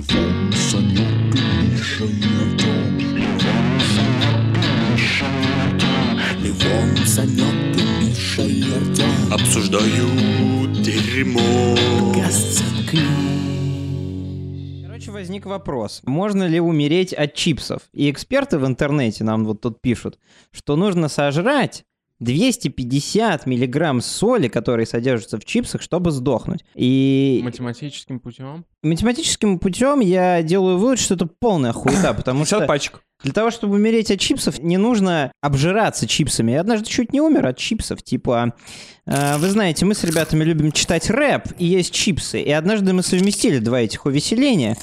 Левон, Санек и Миша и Артем. Левон, Санек и Миша Артем. Левон, Санек и Миша Артем. Обсуждают дерьмо. Короче, возник вопрос. Можно ли умереть от чипсов? И эксперты в интернете нам вот тут пишут, что нужно сожрать 250 миллиграмм соли, которые содержатся в чипсах, чтобы сдохнуть. И Математическим путем. математическим путем я делаю вывод, что это полная хуета, потому 50 что пачек. Для того, чтобы умереть от чипсов, не нужно обжираться чипсами. Я однажды чуть не умер от чипсов. Типа, э, вы знаете, мы с ребятами любим читать рэп и есть чипсы. И однажды мы совместили два этих увеселения.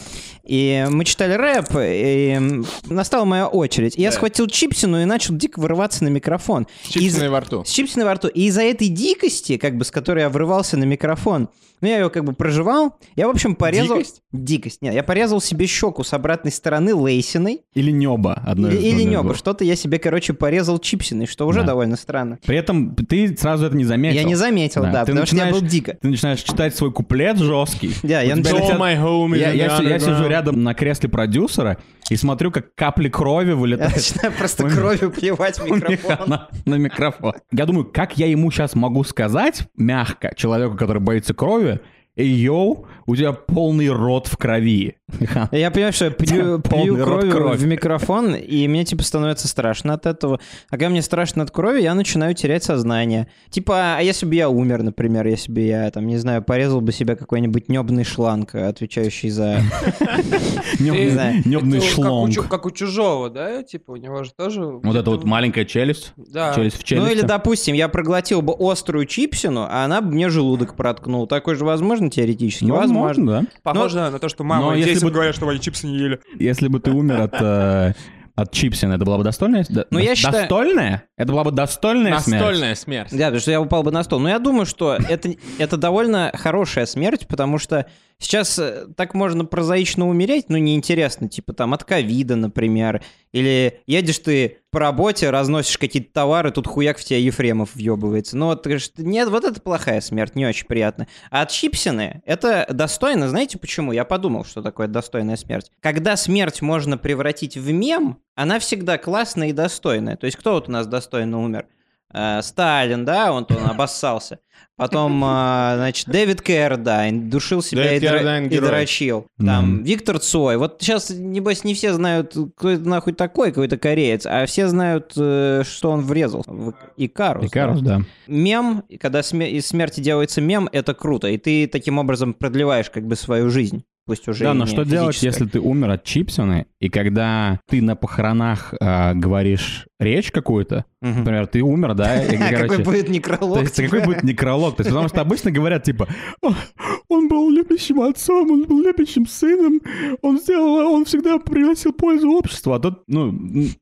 И мы читали рэп, и настала моя очередь. И я схватил чипсину и начал дико вырываться на микрофон. Чипсиной Из- во рту. с чипсиной во рту. И из-за этой дикости, как бы, с которой я врывался на микрофон, ну, я ее как бы проживал, я, в общем, порезал... Дикость? Дикость. Нет, я порезал себе щеку с обратной стороны лейсиной. Или небо. Одно Или, или двух. Что-то я себе, короче, порезал чипсиной, что уже Да. довольно странно. При этом ты сразу это не заметил. Я не заметил, да, ты потому что я начинаешь- был дико. Ты начинаешь читать свой куплет жесткий. Да, я home is Я, я я сижу рядом на кресле продюсера и смотрю, как капли крови Я вылетают начинаю просто кровью плевать в микрофон. на, на микрофон. Я думаю, как я ему сейчас могу сказать мягко, человеку, который боится крови, «Эй, йоу, у тебя полный рот в крови. Я понимаю, что я пью, пью кровью крови. в микрофон, и мне, типа, становится страшно от этого. А когда мне страшно от крови, я начинаю терять сознание. Типа, а если бы я умер, например, если бы я, там, не знаю, порезал бы себя какой-нибудь небный шланг, отвечающий за... Небный, Это как у чужого, да? Типа, у него же тоже... Вот это вот маленькая челюсть. Да. Челюсть в челюсти. Ну или, допустим, я проглотил бы острую чипсину, а она бы мне желудок проткнула. Такое же возможно теоретически? Возможно, да. Похоже на то, что мама если бы- говорят, что они чипсы не ели. Если бы ты умер от, э, от чипсина, это была бы достойная? до- Ну, я считаю- Достойная? Это была бы достойная смерть? Настольная смерть. Да, потому что я упал бы на стол. Но я думаю, что это, это довольно хорошая смерть, потому что сейчас э, так можно прозаично умереть, ну, неинтересно, типа там от ковида, например, или едешь ты по работе, разносишь какие-то товары, тут хуяк в тебя Ефремов въебывается. Ну, вот, нет, вот это плохая смерть, не очень приятно. А от чипсины это достойно, знаете почему? Я подумал, что такое достойная смерть. Когда смерть можно превратить в мем, она всегда классная и достойная. То есть кто вот у нас достойно умер? Э, Сталин, да, он, он обоссался. Потом, э, значит, Дэвид Кэррадайн душил себя Дэвид и, дра- Кэррадайн и дрочил. Там Мгм. Виктор Цой. Вот сейчас, небось, не все знают, кто это нахуй такой, какой-то кореец, а все знают, э, что он врезал в Икарус. Икарус, да. да. Мем, когда сме- из смерти делается мем, это круто. И ты таким образом продлеваешь как бы свою жизнь. Пусть уже Да, но что делать, если ты умер от чипсины, и когда ты на похоронах э, говоришь речь какую-то, Мгм. например, ты умер, да, и, Какой короче, будет некролог? то есть какой будет некролог? То есть, потому что обычно говорят, типа, «О, он был любящим отцом, он был любящим сыном, он сделал, он всегда приносил пользу обществу. А тут, ну,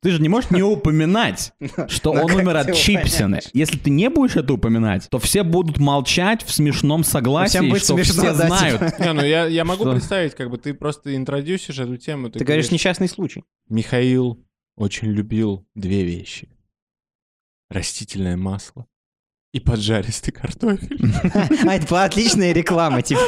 ты же не можешь не упоминать, что Ну, он умер от чипсины. Если ты не будешь это упоминать, то все будут молчать в смешном согласии, что все знают. типа. Не, ну я, я могу представить, как бы ты просто интродюсишь эту тему. Ты говоришь несчастный случай. Михаил очень любил две вещи. Растительное масло и поджаристый картофель. А, это была отличная реклама, типа.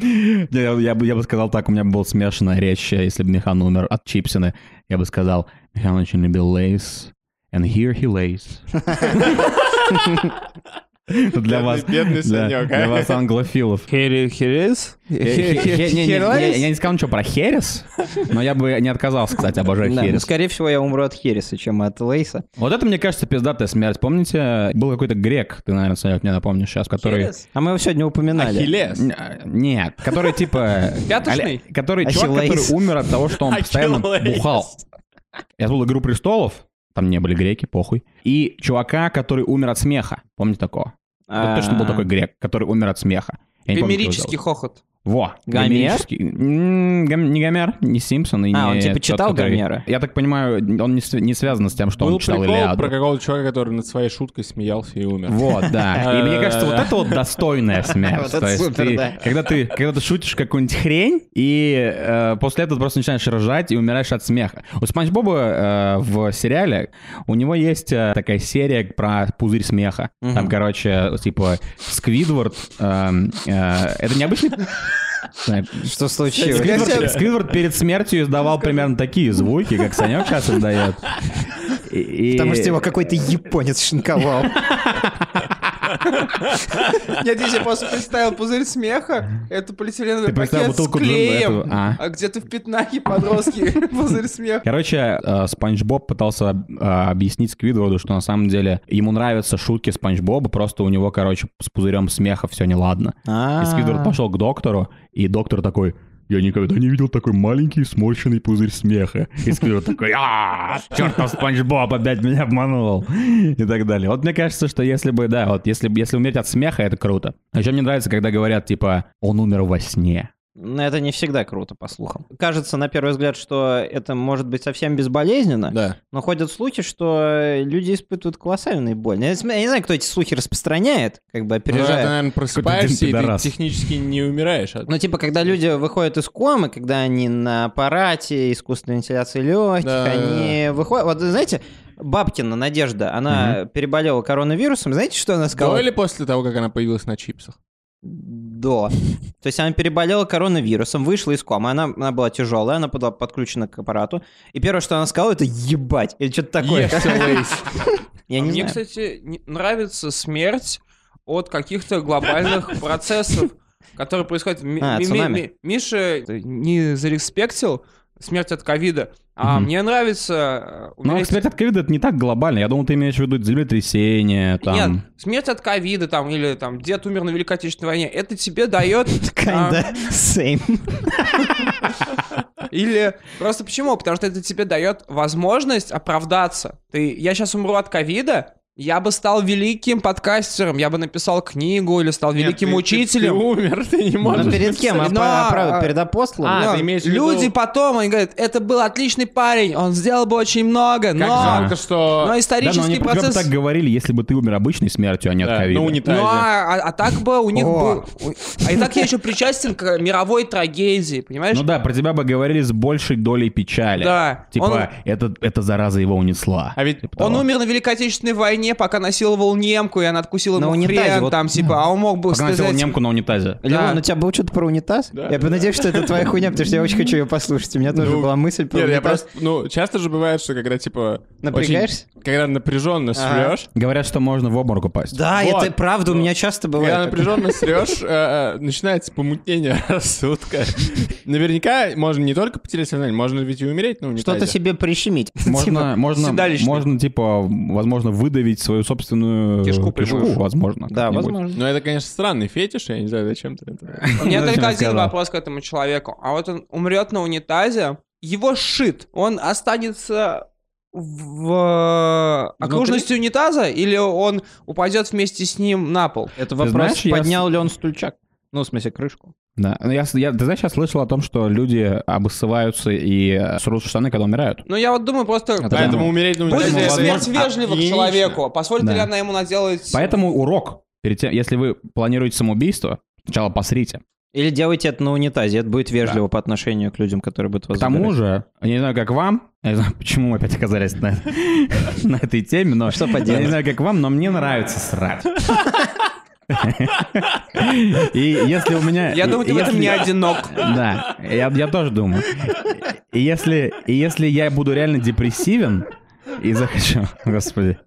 Я, бы, я бы сказал так, у меня бы была смешанная речь, если бы Михан умер от чипсины. Я бы сказал, Михан очень любил лейс, and here he lays. Это для вас, Бедный для, Санек, для а? вас англофилов. Херес? Я, не сказал ничего про херес, но я бы не отказался, кстати, обожаю ну, херес. скорее всего, я умру от Хереса, чем от Лейса. Вот это, мне кажется, пиздатая смерть. Помните, был какой-то грек, ты, наверное, Санек, мне напомнишь сейчас, который... А мы его сегодня упоминали. Ахиллес. Нет, который типа... Пяточный? Который чувак, который умер от того, что он постоянно бухал. Я забыл «Игру престолов», там не были греки, похуй. И чувака, который умер от смеха. Помните такого? Вот точно был такой грек, который умер от смеха. Зовут. хохот. Во, Гомер? Гом- Не Гомер, не Симпсон и А, не он типа тот, читал который- Гомера? Я так понимаю, он не, св- не связан с тем, что Был он читал прикол Илиаду. про какого-то человека, который над своей шуткой смеялся и умер. Вот, да. И мне кажется, вот это вот достойная смерть. Вот это То есть когда ты, когда ты шутишь какую-нибудь хрень, и э, после этого ты просто начинаешь ржать и умираешь от смеха. У Спанч Боба э, в сериале у него есть э, такая серия про пузырь смеха. Там, короче, типа Сквидвард. эм, это необычный... Что случилось? Сквидвард, Сквидвард перед смертью издавал примерно такие звуки, как Санек сейчас издает. И- Потому что его какой-то японец шинковал. Нет, я себе просто представил пузырь смеха, это полиэтиленовый пакет с клеем, а. а где-то в пятнаке подростки пузырь смеха. Короче, э, Спанч Боб пытался э, объяснить Сквидварду, что на самом деле ему нравятся шутки Спанч Боба, просто у него, короче, с пузырем смеха все неладно. А. И Сквидвард пошел к доктору, и доктор такой... Я никогда не видел такой маленький сморщенный пузырь смеха. И Сквидвард такой, а чертов Спанч Боб опять меня обманул. И так далее. Вот мне кажется, что если бы, да, вот если, если умереть от смеха, это круто. А еще мне нравится, когда говорят, типа, он умер во сне. Но это не всегда круто, по слухам. Кажется, на первый взгляд, что это может быть совсем безболезненно, Да. но ходят слухи, что люди испытывают колоссальную боль. Я я не знаю, кто эти слухи распространяет, как бы Ну, ты, опережая. наверное, просыпаешься, и ты технически не умираешь. от- Ну, типа, когда люди выходят из комы, когда они на аппарате искусственной вентиляции легких, Да, они выходят... Вот, знаете, Бабкина Надежда, она переболела коронавирусом. Знаете, что она сказала? До или после того, как она появилась на чипсах? До. То есть она переболела коронавирусом, вышла из комы, она, она была тяжелая, она была подключена к аппарату. И первое, что она сказала, это ебать. Или что-то такое. Я А не мне, кстати, нравится смерть от каких-то глобальных процессов, которые происходят. А, ми- ми- цунами. ми- Миша не зареспектил смерть от ковида, а Мгм. мне нравится э, Но, умереть- кстати, от ковида это не так глобально. Я думал, ты имеешь в виду землетрясение, там... Нет, смерть от ковида там или там дед умер на Великой Отечественной войне, это тебе дает... Kinda same. Или просто почему? Потому что это тебе дает возможность оправдаться. Ты, я сейчас умру от ковида, я бы стал великим подкастером, я бы написал книгу или стал великим Нет, ты- ты- учителем. Ты умер, ты не можешь. Но перед кем? А, Но, а, правда, перед апостолом? а, Ну, ты имеешь Люди потом, они говорят, это был отличный парень, он сделал бы очень много, Как но... жалко, что... Но Да, но исторический они про тебя бы процесс... так говорили, если бы ты умер обычной смертью, а не от Да, ковида. унитазе. Ну, а, а- а так бы у них был... А и так я еще причастен к мировой трагедии, понимаешь? Ну да, про тебя бы говорили с большей долей печали. Да. Типа, Он- это, эта зараза его унесла. А ведь Типа Он умер на Великой Отечественной войне, пока насиловал немку, и она откусила На ему унитазе, хрен, вот. там, типа, а он мог бы Пока сказать... немку на унитазе. Леон, Да. у тебя было что-то про унитаз? я надеюсь, что это твоя хуйня, потому что я очень хочу ее послушать. У меня тоже Ну, была мысль про Нет, я унитаз. просто, ну, часто же бывает, что когда, типа... Напрягаешься? очень- когда напряженно срешь, Говорят, что можно в обморок упасть. Да, Вот. это правда, у меня часто когда бывает. напряженно срешь, э, э, начинается помутнение рассудка. Наверняка можно не только потерять сознание, можно ведь и умереть на унитазе. Что-то себе прищемить. Типа, Можно, можно, седалищный. можно, типа, возможно, выдавить свою собственную Кишку прямую. возможно. Да, возможно. Ну, это, конечно, странный фетиш, я не знаю, зачем ты это... У меня Зачем только я один вопрос к этому человеку. А вот он умрет на унитазе, его шит, он останется в э, окружности унитаза или он упадет вместе с ним на пол? Это вопрос, знаешь, я поднял ли он стульчак? Ну, в смысле, крышку. Да. Ну, Я, я, ты знаешь, я слышал о том, что люди обоссываются и э, срут штаны, когда умирают. Ну, я вот думаю, просто... Это Поэтому да. умереть на Будет ли смерть вежлива к человеку? Позволит ли Да. она ему наделать... Поэтому урок. Перед тем, если вы планируете самоубийство, сначала посрите. Или делайте это на унитазе, это будет вежливо по отношению к людям, которые будут вас К тому забирать. же, я не знаю, как вам, я не знаю, почему мы опять оказались на, на этой теме, но Что я поделать? не знаю, как вам, но мне нравится срать. И если у меня... Я думаю, ты в этом не одинок. Да, я, тоже думаю. И если я буду реально депрессивен и захочу... Господи.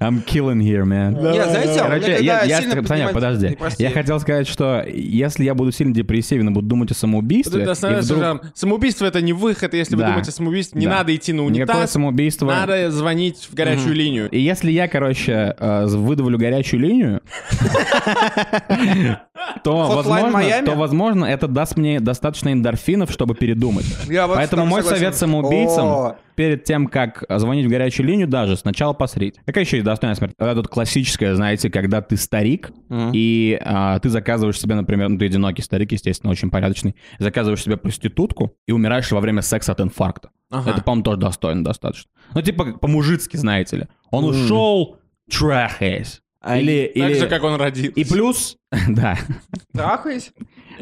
I'm killing here, man. У меня Короче, я, я, сильно Саня, подожди. Я хотел сказать, что если я буду сильно депрессивен и буду думать о самоубийстве, это основное, вдруг- там, Самоубийство это не выход, если вы Да. думаете о самоубийстве, не Да. надо идти на никакое унитаз, самоубийство... надо звонить в горячую линию. И если я, короче, э, выдавлю горячую линию, то, возможно, то, возможно, это даст мне достаточно эндорфинов, чтобы передумать. Я Поэтому мой совет самоубийцам. Перед тем, как звонить в горячую линию даже, сначала посмотреть. Какая еще есть достойная смерть? Это вот классическая, знаете, когда ты старик, Мгм. и а, ты заказываешь себе, например, ну ты одинокий старик, естественно, очень порядочный, заказываешь себе проститутку и умираешь во время секса от инфаркта. Ага. Это, по-моему, тоже достойно достаточно. Ну, типа, по-мужицки, знаете ли. Он ушел, трахаясь. А Или, Так или... же, как он родился. И плюс, да, Трахаясь?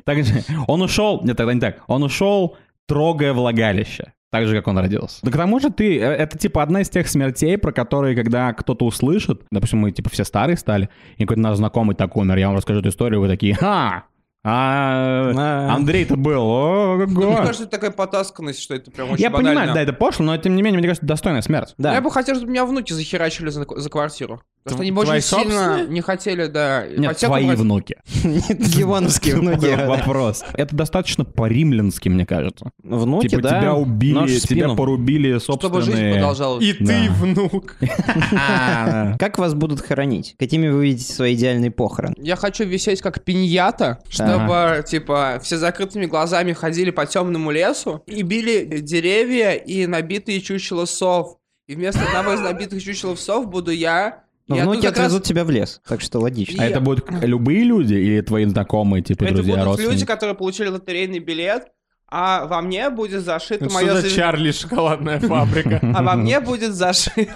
также он ушел, нет, тогда не так, он ушел, трогая влагалище. Так же, как он родился. Да к тому же ты, э, это типа одна из тех смертей, про которые, когда кто-то услышит, допустим, мы типа все старые стали, и какой-то наш знакомый так умер, я вам расскажу эту историю, вы такие, ха, а. Андрей-то был, о, Мне ого». кажется, это такая потасканность, что это прям очень Я банально. понимаю, да, это пошло, но тем не менее, мне кажется, достойная смерть. Да. Я бы хотел, чтобы меня внуки захерачили за, за квартиру. Потому что они Твои очень сильно собственные? не хотели, да, Нет, твои брать. внуки. Ливановские внуки. Вопрос. Это достаточно по-римлянски, мне кажется. Внуки, Типа да. тебя убили, тебя спину. порубили Чтобы жизнь собственные... продолжалась. И ты, внук. Как вас будут хоронить? Какими вы видите свои идеальные похороны? Я хочу висеть как пиньята, чтобы, типа, все закрытыми глазами ходили по темному лесу и били деревья и набитые чучела сов. И вместо одного из набитых чучелов сов буду я. Но И внуки оттуда как раз- отвезут тебя в лес, так что логично. А это будут любые люди или твои знакомые, типа Это друзья, будут родственники? люди, которые получили лотерейный билет, а во мне будет зашито мое... Что за Чарли шоколадная фабрика? А во мне будет зашито,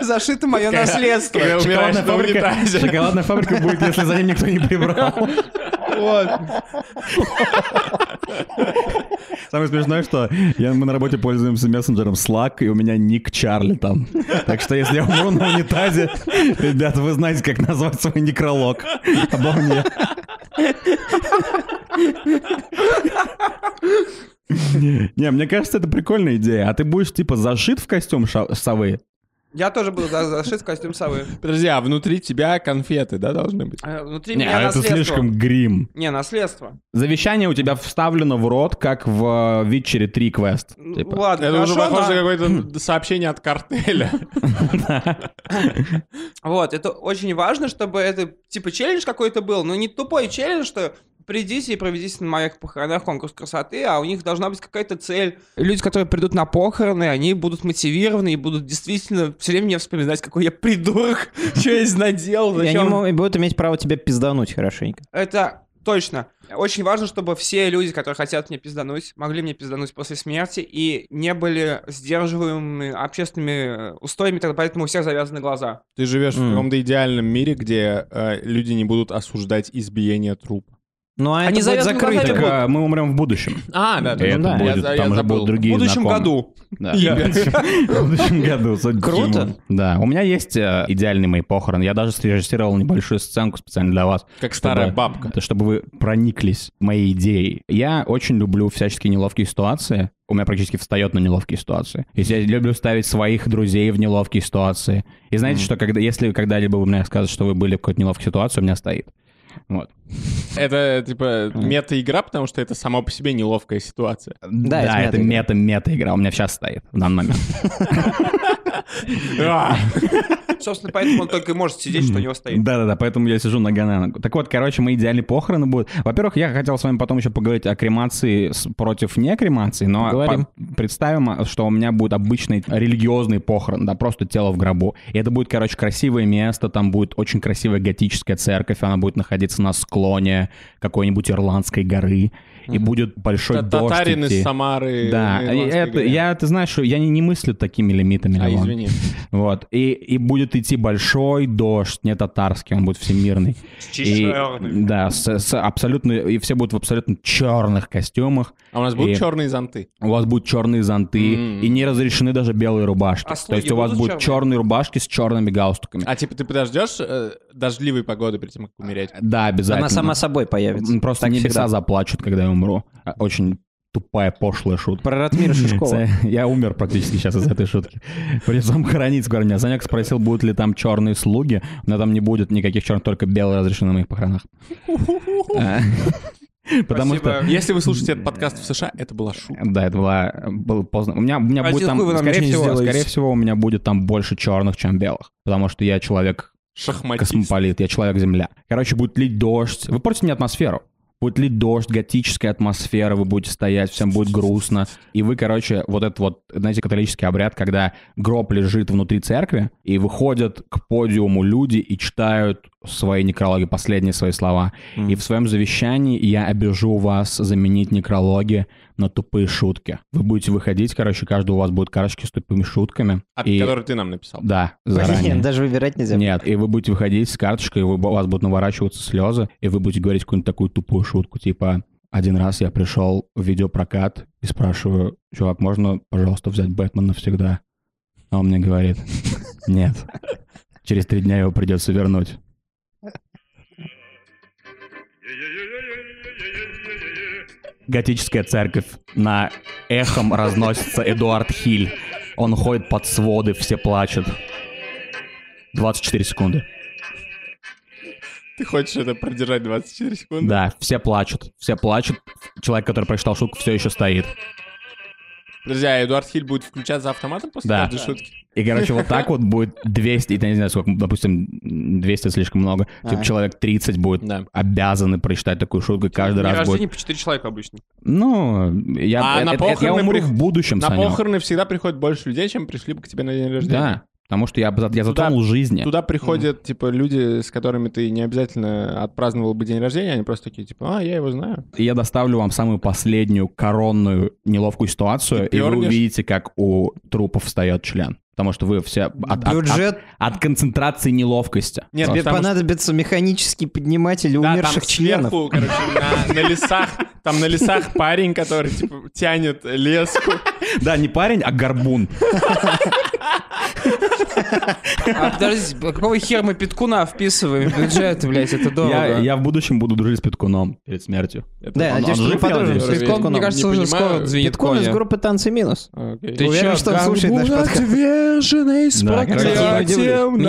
зашито мое наследство. Шоколадная на фабрика, шоколадная фабрика будет, если за ним никто не прибрал. Вот. Самое смешное, что я, мы на работе пользуемся мессенджером Slack, и у меня ник Чарли там. Так что если я умру на унитазе, ребята, вы знаете, как назвать свой некролог обо мне. Не, мне кажется, это прикольная идея. А ты будешь, типа, зашит в костюм совы? Я тоже буду за- зашит в костюм совы. Подожди, а внутри тебя конфеты, да, должны быть? А Внутри Не, меня это наследство. слишком грим. Не, наследство. Завещание у тебя вставлено в рот, как в Витчере 3 квест. Ну, Типа. Ладно, Это уже хорошо, похоже но- на какое-то сообщение от картеля. Вот, это очень важно, чтобы это, типа, челлендж какой-то был, но не тупой челлендж, что придите и проведите на моих похоронах конкурс красоты, а у них должна быть какая-то цель. Люди, которые придут на похороны, они будут мотивированы и будут действительно все время мне вспоминать, какой я придурок, что я здесь наделал, И они будут иметь право тебя пиздануть хорошенько. Это точно. Очень важно, чтобы все люди, которые хотят мне пиздануть, могли мне пиздануть после смерти и не были сдерживаемыми общественными э, устоями, тогда поэтому у всех завязаны глаза. Ты живешь в М. каком-то идеальном мире, где э, люди не будут осуждать избиение трупа. Ну а Они это будет закрыто. Так, а, мы умрем в будущем. А, да, И это да. будет, Я- я там уже забыл. будут В другие будущем знакомые. году. Да. В будущем году. Круто. Да, у меня есть э, идеальные мои похороны. Я даже срежиссировал небольшую сценку специально для вас. Как старая чтобы- бабка. Чтобы вы прониклись моей идеей. Я очень люблю всяческие неловкие ситуации. У меня практически встает на неловкие ситуации. То есть я люблю ставить своих друзей в неловкие ситуации. И знаете, что когда, если когда-либо вы мне скажете, что вы были в какой-то неловкой ситуации, у меня стоит. Вот. Это, типа, мета-игра, потому что это сама по себе неловкая ситуация. Да, это это мета-игра. мета-мета игра. У меня сейчас стоит в данный момент. А, Собственно, поэтому он только и может сидеть, что у него стоит. Да-да-да, поэтому я сижу нога на ногу. Так вот, короче, мои идеальные похороны будут. Во-первых, я хотел с вами потом еще поговорить о кремации против не кремации, но по- представим, что у меня будет обычный религиозный похорон, да, просто тело в гробу. И это будет, короче, красивое место, там будет очень красивая готическая церковь, она будет находиться на склоне какой-нибудь ирландской горы, и будет большой дождь Татарин из. Самары. Да, это, я, ты знаешь, что я не, не мыслю такими лимитами. А, Леон. извини. Вот. И, и будет идти большой дождь, не татарский, он будет всемирный. И, да, с, с абсолютно, и все будут в абсолютно черных костюмах. А у нас будут И- черные зонты? У вас будут черные зонты, М. и не разрешены даже белые рубашки. А То есть у вас будут черные? черные рубашки с черными галстуками. А типа ты подождешь э, дождливой погоды перед тем, как умереть? Да, обязательно. Она сама собой появится. Просто Так небеса всегда. заплачут, когда я умру. А, Очень тупая, пошлая шутка. Про Ратмира Шишкова. Я умер практически сейчас из этой шутки. Вам хоронить скоро меня. Санек спросил, будут ли там черные слуги, но там не будет никаких черных, только белые разрешены на моих похоронах. А, Потому что... Спасибо. Если вы слушаете этот подкаст в США, это была шутка. Да, это была, было поздно. У меня, у меня Один будет там, скорее всего, сделаете. скорее всего, у меня будет там больше черных, чем белых. Потому что я человек Шахматист. космополит, я человек-земля. Короче, будет лить дождь. Вы портите мне атмосферу. Будет лить дождь, готическая атмосфера, вы будете стоять, всем будет грустно. И вы, короче, вот этот вот, знаете, католический обряд, когда гроб лежит внутри церкви, и выходят к подиуму люди и читают свои некрологи, последние свои слова. И в своем завещании я обяжу вас заменить некрологи на тупые шутки. Вы будете выходить, короче, каждый у вас будет карточки с тупыми шутками. А, и... Который ты нам написал. Да, заранее. Нет, даже выбирать нельзя. Нет, и вы будете выходить с карточкой, и вы- у вас будут наворачиваться слезы, и вы будете говорить какую-нибудь такую тупую шутку, типа один раз я пришел в видеопрокат и спрашиваю, чувак, можно, пожалуйста, взять Бэтмен навсегда? А он мне говорит, нет, через три дня его придется вернуть. Готическая церковь. На эхом разносится Эдуард Хиль. Он ходит под своды, все плачут. 24 секунды. Ты хочешь это продержать 24 секунды? Да, все плачут. Все плачут. Человек, который прочитал шутку, все еще стоит. А Эдуард Хиль будет включаться автоматом после Да. каждой шутки? И, короче, вот так вот будет 200, я не знаю, сколько, допустим, 200 слишком много. Типа А. человек 30 будет Да. обязаны прочитать такую шутку, каждый раз рождения будет... по 4 человека обычно. Ну, я, А это- на это- это я похороны умру прих- в будущем, На Саня. похороны всегда приходит больше людей, чем пришли бы к тебе на день рождения. Да, потому что я, я затронул жизни. Туда приходят, типа, люди, с которыми ты не обязательно отпраздновал бы день рождения, они просто такие, типа, а, я его знаю. И я доставлю вам самую последнюю коронную неловкую ситуацию, Ты и вы увидите, как у трупов встает член. Потому что вы все от, от- от- Бюджет. от концентрации неловкости. Нет, Тебе потому что- понадобится механический подниматель Да, умерших там членов. сверху, короче, на, на лесах, там на лесах парень, который, типа, тянет леску. Да, не парень, а горбун. А подождите, какого хера мы Петкуна вписываем в бюджет, блядь, это дорого. Я, я в будущем буду дружить с Петкуном перед смертью. Да, надеюсь, он что мы жив, я подружимся надеюсь? с Петкуном. Мне кажется, Не уже понимаю. скоро звенит Петкун из группы «Танцы минус». Ты Уверен, что он слушает наш подкаст. Мне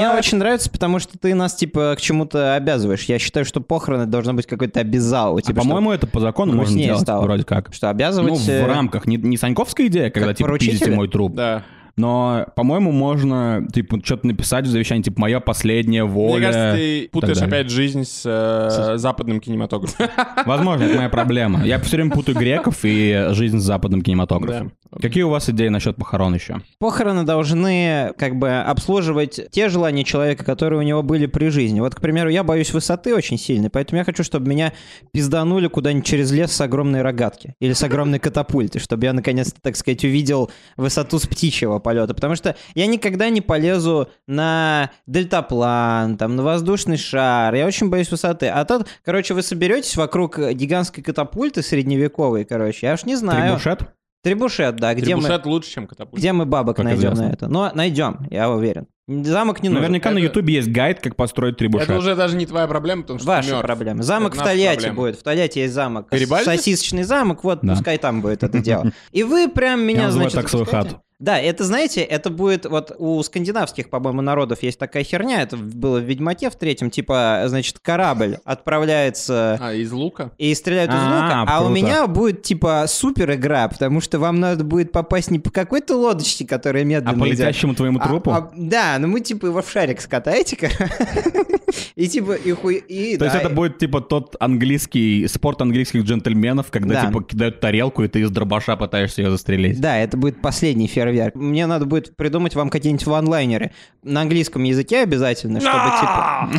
очень нравится, потому что ты нас, типа, к чему-то обязываешь. Я считаю, что похороны должно быть какой-то обязал. А, Типа, по-моему, это по закону можно делать, стало. вроде как. что, обязывать... Ну, э, в рамках. Не, не Саньковская идея, когда, типа, пиздите мой труп. Да. Но, по-моему, можно, типа, что-то написать в завещании, типа, моя последняя воля. Мне кажется, ты путаешь опять жизнь с э, западным кинематографом. Возможно, это моя проблема. Я все время путаю греков и жизнь с западным кинематографом. Какие у вас идеи насчет похорон еще? Похороны должны как бы обслуживать те желания человека, которые у него были при жизни. Вот, к примеру, я боюсь высоты очень сильно, поэтому я хочу, чтобы меня пизданули куда-нибудь через лес с огромной рогатки или с огромной катапультой, чтобы я наконец-то, так сказать, увидел высоту с птичьего полета. Потому что я никогда не полезу на дельтаплан, там, на воздушный шар. Я очень боюсь высоты. А тут, короче, вы соберетесь вокруг гигантской катапульты средневековой, короче, я уж не знаю. Трибушет? Трибушет, да, где мы... Трибушет лучше, чем катапульт. Где мы бабок Как найдем известно. на это? Но найдем, я уверен. Замок не нужен. Наверняка на Ютубе есть гайд, как построить трибушет. Это уже даже не твоя проблема, потому что ты Ваша мертв. проблема. Замок Это в Тольятти проблема. будет. В Тольятти есть замок. Гарибальди? Сосисочный замок, вот Да. пускай там будет это дело. И вы прям меня, Я значит, так свою хату. Да, это, знаете, это будет вот у скандинавских, по-моему, народов есть такая херня, это было в Ведьмаке в третьем, типа, значит, корабль отправляется А, из лука? и стреляют из А, лука, а у круто. меня будет, типа, супер игра, потому что вам надо будет попасть не по какой-то лодочке, которая А медленно по идет, летящему твоему а- трупу? а- да, ну мы типа его в шарик скатаете, и типа и хуй... И, То есть это будет типа тот английский, спорт английских джентльменов, когда Да. типа кидают тарелку, и ты из дробаша пытаешься ее застрелить. Да, это будет последний фейерверк. Мне надо будет придумать вам какие-нибудь ванлайнеры на английском языке обязательно, чтобы типа...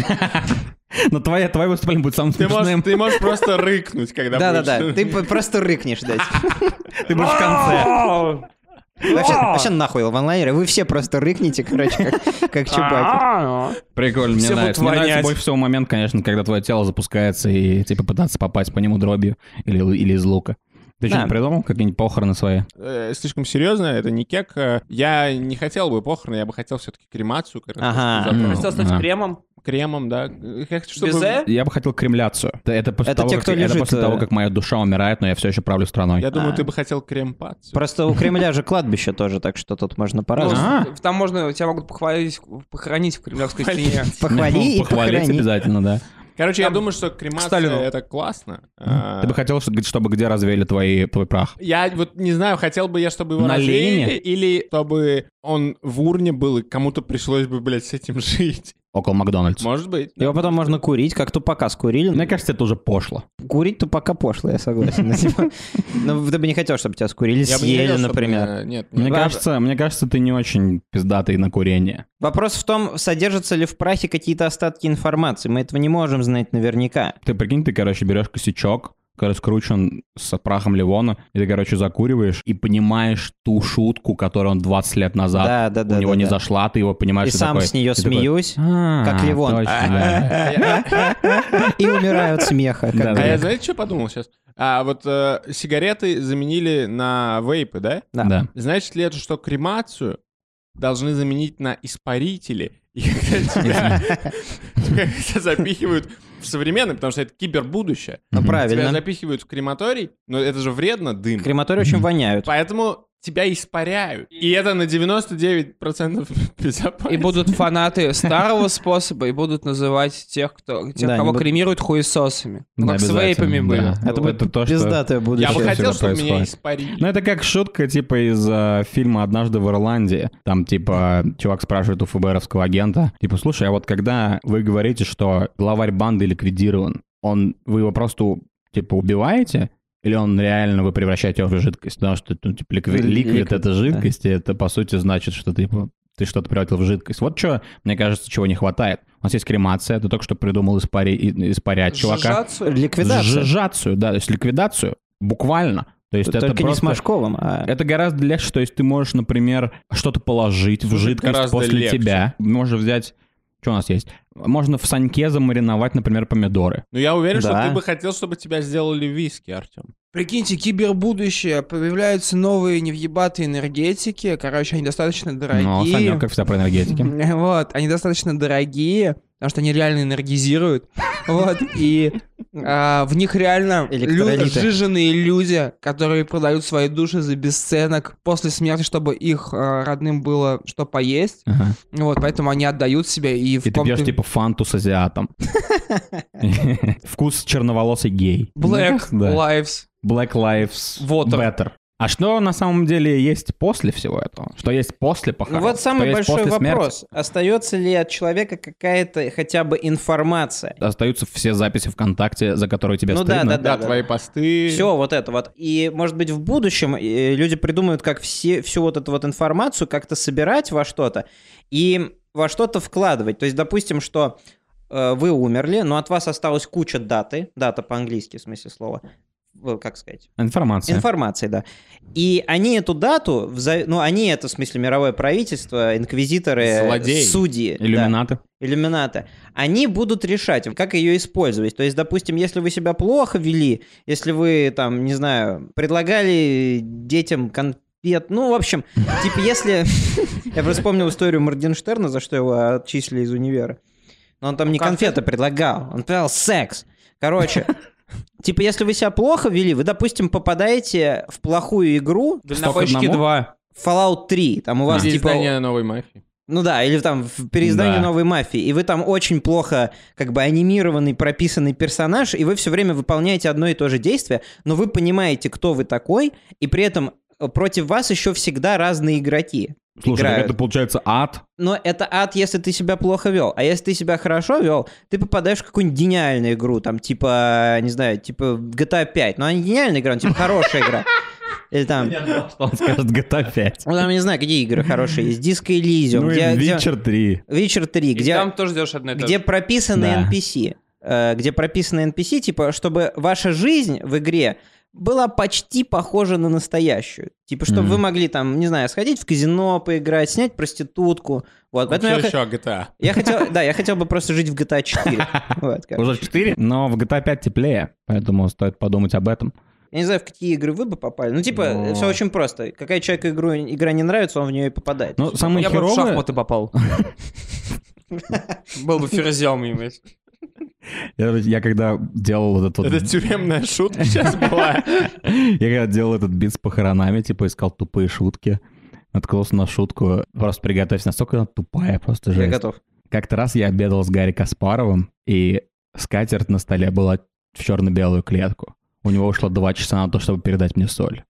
Но твоя, твое выступление будет самым Ты можешь, смешным. ты можешь просто рыкнуть, когда Да-да-да, будешь- ты просто рыкнешь, да. Ты будешь в конце. Вообще, вообще нахуй ванлайнеры, вы все просто рыкнете, короче, как, как чубаки. Прикольно, мне Все нравится. будут Мне нравится вонять. больше всего момент, конечно, когда твое тело запускается и типа пытаться попасть по нему дробью или, или из лука. Ты Да. что-нибудь придумал? Какие-нибудь похороны свои? Э, слишком серьезно, это не кек. Э, Я не хотел бы похороны, я бы хотел все-таки кремацию. как Ага. М. Хотел стать кремом. Кремом, да. Я хочу, чтобы... Безе? Я бы хотел кремляцию. Это, это после, Это того, те, как, кто это лежит, после э, того, как моя душа умирает, но я все еще правлю страной. Я думаю, А. ты бы хотел кремпацию. Просто у Кремля же кладбище тоже, так что тут можно Ну, по-разному. А. Там можно, тебя могут похвалить, похоронить в Кремлевской стене. Похвали и Похвалить похорони. обязательно, да. Короче, я Там думаю, что кремация Сталину. это классно. А, Ты бы хотел, чтобы, где развеяли твои, твой прах? Я вот не знаю, хотел бы я, чтобы его На развеяли, Лене? или чтобы он в урне был, и кому-то пришлось бы, блядь, с этим жить. Около Макдональдса. Может быть. да. Его потом можно курить, как тупака скурили. Мне кажется, это уже пошло. Курить тупака пошло, я согласен. Ну, типа, Ну, ты бы не хотел, чтобы тебя скурили, Я бы не съели, например. Нет, Мне кажется, мне кажется, ты не очень пиздатый на курение. Вопрос в том, содержатся ли в прахе какие-то остатки информации. Мы этого не можем знать наверняка. Ты прикинь, ты, короче, берешь косячок, который скручен с прахом Ливона, и ты, короче, закуриваешь и понимаешь ту шутку, которую он 20 лет назад Да, да, да, у него да, не да. зашла, ты его понимаешь. И сам такой- с нее такой, смеюсь, «А, как Ливон. точно, да». и умираю от смеха. А я знаете, что подумал сейчас? А вот э, сигареты заменили на вейпы, да? Да. Да. Значит ли это, что кремацию должны заменить на испарители? И когда тебя, запихивают в современный, потому что это кибербудущее. Ну, Мгм. Тебя правильно. запихивают в крематорий, но это же вредно, дым. Крематории очень воняют. Поэтому тебя испаряют. И это на 99% безопасно. И будут фанаты старого способа, и будут называть тех, кто, тех Да, кого кремируют хуесосами. Ну, Да, как с вейпами были. да. Это Это будет то, что- пиздатое будущее. Я бы хотел, чтобы меня испарили. Ну, это как шутка, типа, из э, фильма «Однажды в Ирландии». Там, типа, чувак спрашивает у ФБРовского агента, типа, слушай, а вот когда вы говорите, что главарь банды ликвидирован, он, вы его просто, типа, убиваете? Или он реально вы превращаете его в жидкость? Потому что, ну, типа, ликви- Ли- ликвид ликвид, это жидкость, и это, по сути, значит, что ты, ты что-то превратил в жидкость. Вот что, мне кажется, чего не хватает. У нас есть кремация, ты только что придумал испари- испарять чувака. Сжаться. Ликвидация. Сжижацию, да, то есть ликвидацию, буквально. То есть Только это не с просто... Машковым, а... Это гораздо легче, то есть ты можешь, например, что-то положить в жидкость гораздо после легче. тебя. Можешь взять... Что у нас есть? Можно в саньке замариновать, например, помидоры. Но я уверен, что Да. ты бы хотел, чтобы тебя сделали виски, Артем. Прикиньте, кибербудущее, появляются новые невъебатые энергетики, короче, они достаточно Но дорогие. Санек, как всегда, про энергетики. Вот, они достаточно дорогие, потому что они реально энергизируют. Вот, и а, в них реально лю- сжиженные люди, которые продают свои души за бесценок после смерти, чтобы их а, родным было что поесть. Ага. Вот, поэтому они отдают себя и в И ты пьешь, типа, фанту с азиатом. Вкус черноволосый гей. Black. Lives. Black Lives Water. Better. А что на самом деле есть после всего этого? Что есть после похорон? Вот Что самый есть большой после смерти? вопрос. Остается ли от человека какая-то хотя бы информация? Остаются все записи ВКонтакте, за которые тебе Ну да, стыдно. да, Да, твои посты. Все вот это вот. И, может быть, в будущем э, люди придумают, как все, всю вот эту вот информацию как-то собирать во что-то и во что-то вкладывать. То есть, допустим, что э, вы умерли, но от вас осталась куча даты, дата по-английски, в смысле слова, как сказать, Информация. информации, да. И они эту дату, ну, они это, в смысле, мировое правительство, инквизиторы, Злодеи. судьи. да Иллюминаты. они будут решать, как ее использовать. То есть, допустим, если вы себя плохо вели, если вы, там, не знаю, предлагали детям конфет, ну, в общем, типа, если... Я просто вспомнил историю Моргенштерна, за что его отчислили из универа. Но он там не конфеты предлагал, он предлагал секс. Короче, типа, если вы себя плохо вели, вы, допустим, попадаете в плохую игру, Дальнобойщики одному? 2. Fallout 3, там у вас, типа, Переиздание новой мафии. ну да, или там в переиздании Да. новой мафии, и вы там очень плохо как бы анимированный, прописанный персонаж, и вы все время выполняете одно и то же действие, но вы понимаете, кто вы такой, и при этом э, против вас еще всегда разные игроки. Слушай, так играют. это получается ад. Но это ад, если ты себя плохо вел. А если ты себя хорошо вел, ты попадаешь в какую-нибудь гениальную игру, там, типа, не знаю, типа GTA 5. Но она не гениальная игра, типа хорошая игра. Или там, Что он скажет GTA 5. ну там, не знаю, какие игры хорошие есть. Disco Elysium, Ну и где, где- Witcher 3. Witcher 3, И где... там тоже делаешь одно то где прописаны. NPC. э, Где прописаны NPC, типа, чтобы ваша жизнь в игре была почти похожа на настоящую. Типа, чтобы Мгм. вы могли там, не знаю, сходить в казино поиграть, снять проститутку. Вот, поэтому я, х- еще GTA? я хотел, да, я хотел бы просто жить в GTA 4. Вот. Уже 4, но в GTA 5 теплее, поэтому стоит подумать об этом. Я не знаю, в какие игры вы бы попали. Ну, типа, Но- все очень просто. Какая человеку игру, игра не нравится, он в нее и попадает. Ну, самое Я бы в шахматы попал. Был бы ферзем иметь. Я, я когда делал вот этот вот... Это тюремная шутка сейчас была. Я когда делал этот бит с похоронами, типа искал тупые шутки, наткнулся на шутку, просто приготовься, настолько она тупая, просто Я жесть. готов. Как-то раз я обедал с Гарри Каспаровым, и скатерть на столе была в черно-белую клетку. У него ушло два часа на то, чтобы передать мне соль.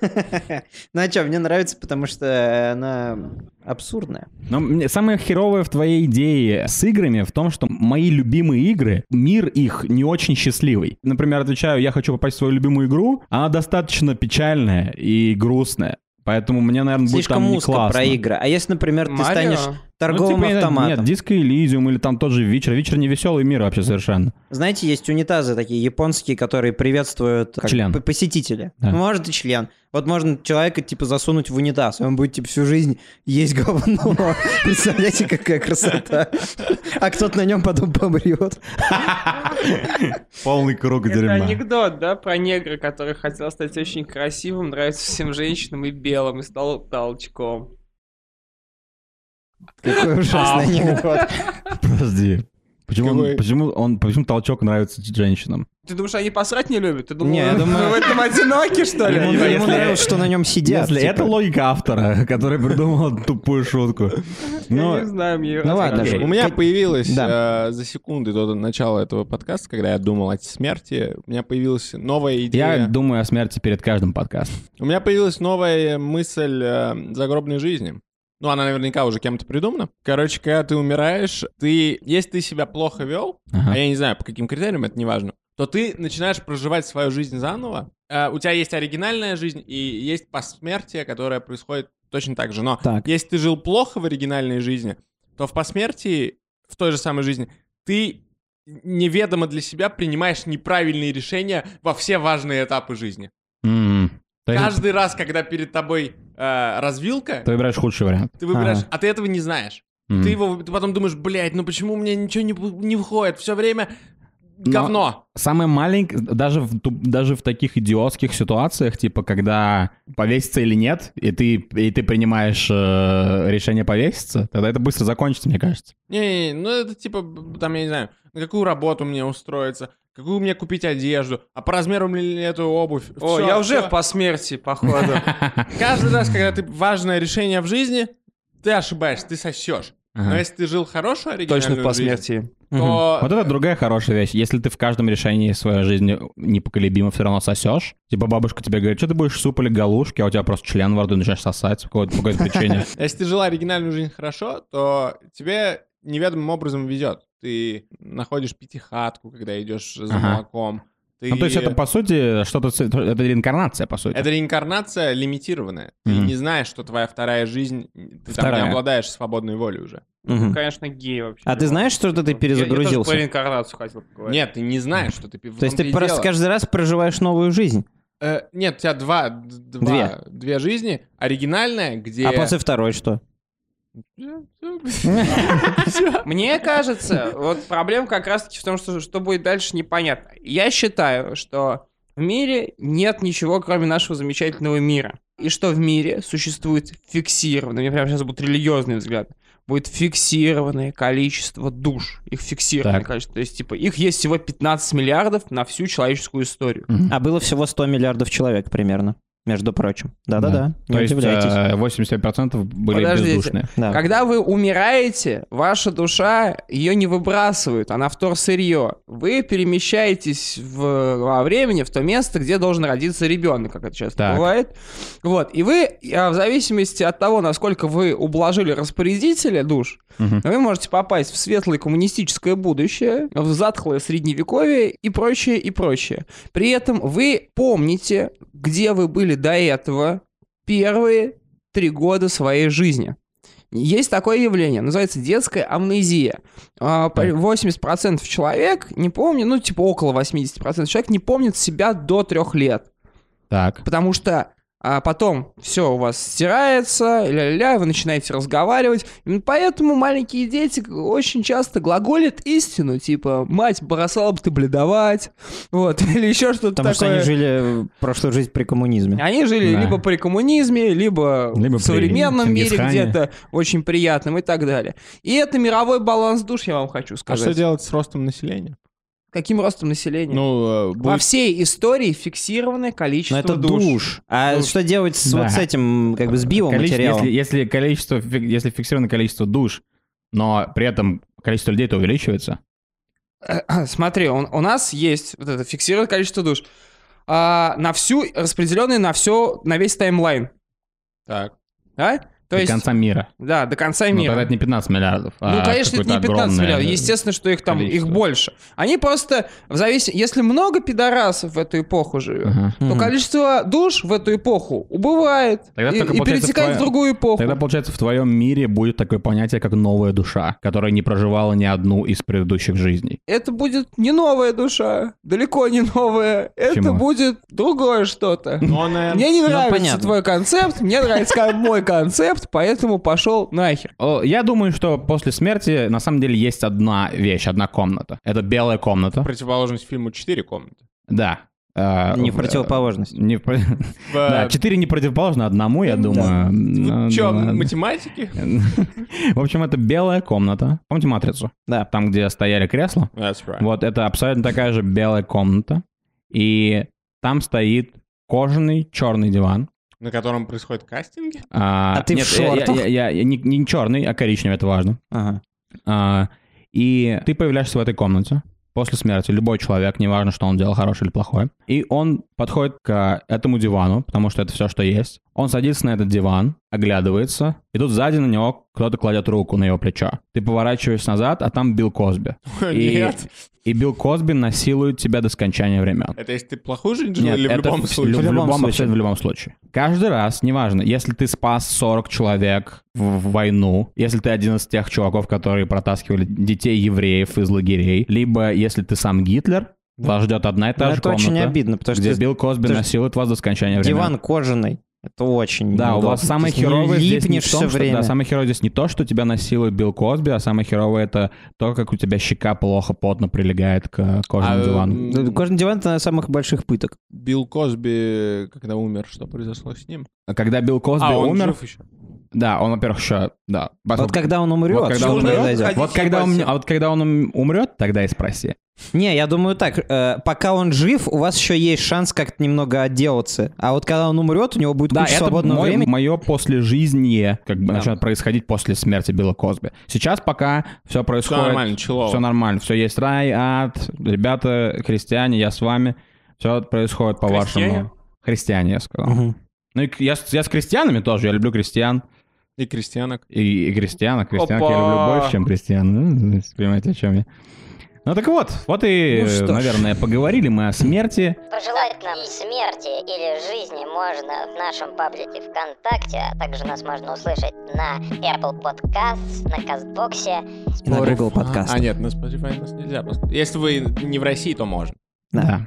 Ну а что, мне нравится, потому что она абсурдная. Но мне- самое херовое в твоей идее с играми в том, что мои любимые игры, мир их не очень счастливый. Например, отвечаю, я хочу попасть в свою любимую игру, она достаточно печальная и грустная. Поэтому мне, наверное, будет Слишком там не узко классно. про игры. А если, например, ты Марио? Станешь Ну, торговым типа, автоматом? Нет, Диско Элизиум или там тот же Вечер. Вечер не веселый мир вообще совершенно. Знаете, есть унитазы такие японские, которые приветствуют как Член. посетителя. Да. Ну, Может и член. Вот можно человека типа засунуть в унитаз, и он будет типа всю жизнь есть говно. Представляете, какая красота. А кто-то на нем потом помрет. Полный круг Это анекдот, да, про негра, который хотел стать очень красивым, нравится всем женщинам и белым, и стал толчком. Какой ужасный анекдот. Подожди. Почему, он- почему, он, почему толчок нравится женщинам? Ты думаешь, они посрать не любят? Ты думаешь, Не, я думаю- вы в этом одиноки, что ли? Ему, Если- ему нравилось, что на нем сидят. Если типа. это логика автора, который придумал тупую шутку. Я Но не знаю, мне... Ну ладно. У меня появилось Да. э, за секунды до начала этого подкаста, когда я думал о смерти, у меня появилась новая идея. я думаю о смерти перед каждым подкастом. У меня появилась новая мысль э, загробной жизни. Ну, она наверняка уже кем-то придумана. Короче, когда ты умираешь, ты, если ты себя плохо вел, Ага. а я не знаю, по каким критериям, это не важно, то ты начинаешь проживать свою жизнь заново. Э, у тебя есть оригинальная жизнь и есть посмертие, которое происходит точно так же. Но Так. если ты жил плохо в оригинальной жизни, то в посмертии, в той же самой жизни, ты неведомо для себя принимаешь неправильные решения во все важные этапы жизни. М. Каждый раз, когда перед тобой э, развилка, Ты выбираешь худший вариант. ты выбираешь, Ага. а ты этого не знаешь. М. Ты его, ты потом думаешь, блядь, ну почему у меня ничего не, не выходит? Все время Но- говно. Самое маленькое, даже в, ту- даже в таких идиотских ситуациях, типа, когда повеситься или нет, и ты, и ты принимаешь э, решение повеситься, тогда это быстро закончится, мне кажется. Не, ну это типа, б- там, я не знаю, на какую работу мне устроиться, какую мне купить одежду, а по размеру мне ли эту обувь. О, Всё, я уже всё. в посмерти, походу. Каждый раз, когда ты важное решение в жизни, ты ошибаешься, ты сосешь. Но Ага. если ты жил хорошую оригинальную Точно в жизнь, посмертии. то... Вот это другая хорошая вещь. Если ты в каждом решении своей жизни непоколебимо все равно сосешь, типа бабушка тебе говорит, что ты будешь суп или галушки, а у тебя просто член во рту начинаешь сосать по какой-то, по какой-то причине. Если ты жила оригинальную жизнь хорошо, то тебе неведомым образом везет. Ты находишь пятихатку, когда идешь за Ага. молоком. Ты... Ну, то есть это, по сути, что-то... Это реинкарнация, по сути. Это реинкарнация лимитированная. Ты Мгм. не знаешь, что твоя вторая жизнь, ты там Вторая. не обладаешь свободной волей уже. Мгм. Конечно, гей вообще. А ты знаешь, что ты Я- Я тоже перезагрузился? про реинкарнацию хотел поговорить. Нет, ты не знаешь, что ты... То есть ты просто каждый раз проживаешь новую жизнь, Э, нет, у тебя два, два, две. жизни. Оригинальная, где... а после второй что? Мне кажется, вот проблема как раз-таки в том, что что будет дальше, непонятно. Я считаю, что в мире нет ничего, кроме нашего замечательного мира. И что в мире существует фиксированное, у меня прямо сейчас будет религиозный взгляд, будет фиксированное количество душ. Их фиксированное Так. количество. То есть, типа, их есть всего 15 миллиардов на всю человеческую историю. А было всего 100 миллиардов человек примерно, между прочим. Да-да-да, не То есть удивляйтесь. э, 85% были Подождите. бездушные. Да. Когда вы умираете, ваша душа, ее не выбрасывают, она вторсырье. Вы перемещаетесь в, во времени в то место, где должен родиться ребенок, как это часто Так. бывает. Вот. И вы, а, в зависимости от того, насколько вы ублажили распорядителя душ, Мгм. вы можете попасть в светлое коммунистическое будущее, в затхлое средневековье и прочее, и прочее. При этом вы помните, где вы были до этого первые три года своей жизни. Есть такое явление, называется детская амнезия. А, по- Так. 80% человек не помнит, ну, типа около 80% человек не помнит себя до трех лет. Так. Потому что а потом все у вас стирается, ля-ля-ля, вы начинаете разговаривать. Именно поэтому маленькие дети очень часто глаголят истину, типа «мать, бросала бы ты бледовать», вот, или еще что-то Потому что такое. они жили прошлую жизнь при коммунизме. Они жили Да. либо при коммунизме, либо, Либо в при современном мире где-то очень приятным и так далее. И это мировой баланс душ, я вам хочу А сказать. что делать с ростом населения? Каким ростом населения? Ну, э, Во будет- всей истории фиксированное количество Но это душ. душ. А Душ. что делать с, Да. вот с этим, как бы с биоматериалом? если, если количество, если фиксированное количество душ, но при этом количество людей то увеличивается. Смотри, он- у нас есть вот это фиксированное количество душ. а, на всю, распределенные на все, на весь таймлайн. Так. Да? То До есть, конца мира. да, до конца Ну, мира. тогда это не 15 миллиардов. Ну, а конечно, это не какое-то 15 огромное миллиардов. Естественно, что их там их количество. больше. Они просто в зависимости... Если много пидорасов в эту эпоху живет, Ага. то количество душ в эту эпоху убывает. Тогда и и перетекает в твоя- другую эпоху. Тогда, получается, в твоем мире будет такое понятие, как новая душа, которая не проживала ни одну из предыдущих жизней. Это будет не новая душа. Далеко не новая. Это Почему? будет другое что-то. Наверное, Мне не Ну, нравится твой концепт, мне нравится мой концепт, поэтому пошел нахер. Я думаю, что после смерти на самом деле есть одна вещь, одна комната. Это белая комната. противоположность фильму «Четыре комнаты». Да. Э, Не в э, противоположность. не в про- В, Да, четыре не противоположно одному, я думаю. ну, чё, да. математики? В общем, это белая комната. Помните матрицу? Да. Там, где стояли кресла. That's right. Вот это абсолютно такая же белая комната. И там стоит кожаный черный диван. На котором происходят кастинги? А, А ты в нет, я- я- шортах? Я, я- я не, не черный, а коричневый, это важно. Ага. А, и ты появляешься в этой комнате после смерти. Любой человек, неважно, что он делал, хорошее или плохое. И он подходит к этому дивану, потому что это все, что есть. Он садится на этот диван, оглядывается, и тут сзади на него кто-то кладет руку на его плечо. Ты поворачиваешься назад, а там Билл Косби. И, Нет. и Билл Косби насилует тебя до скончания времен. Это если ты плохую жизнь жил Нет, или в это любом случае? в В любом любом, случае. абсолютно в любом случае. Каждый раз, неважно, если ты спас 40 человек в, в войну, если ты один из тех чуваков, которые протаскивали детей евреев из лагерей, либо если ты сам Гитлер, вас ждет одна и та Ну, же это комната, очень обидно, потому что где ты- Билл Косби насилует вас до скончания времен. диван кожаный. Это очень Да, у вас неудобно. самое херовое здесь не в том, что, время. да, самое херовое здесь не то, что тебя насилует Билл Косби, а самое херовое это то, как у тебя щека плохо, плотно прилегает к кожаному А, дивану. Да, Кожаный диван — это одна из самых больших пыток. Билл Косби, когда умер, что произошло с ним? А Когда Билл Косби а, он умер, жив еще. Да, он, во-первых, еще, да. Вот когда он умрет, Вот когда что он умрет, произойдет? Вот когда он, а вот когда он ум- умрет, тогда и спроси. Не, я думаю так, э, пока он жив, у вас еще есть шанс как-то немного отделаться. А вот когда он умрет, у него будет Да, куча это свободного мой- времени. мое послежизние, как бы Да. начнет происходить после смерти Билла Косби. Сейчас пока все Все происходит. нормально, чилово. Все нормально, все есть рай, ад, ребята, христиане, я с вами. Все происходит по Крестьяне? вашему. Христиане, я сказал. Мгм. Ну и я, я с крестьянами тоже, я люблю крестьян. И крестьянок. И, и крестьянок. Крестьянок я Опа! люблю больше, чем крестьян. Ну, понимаете, о чем я. Ну так вот, вот и, Ну ж. наверное, поговорили мы о смерти. Пожелать нам смерти или жизни можно в нашем паблике ВКонтакте, а также нас можно услышать на Apple Podcasts, на Кастбоксе. И на Google А, подкаст. А, нет, на Spotify нас нельзя. Если вы не в России, то можно. Да. Да.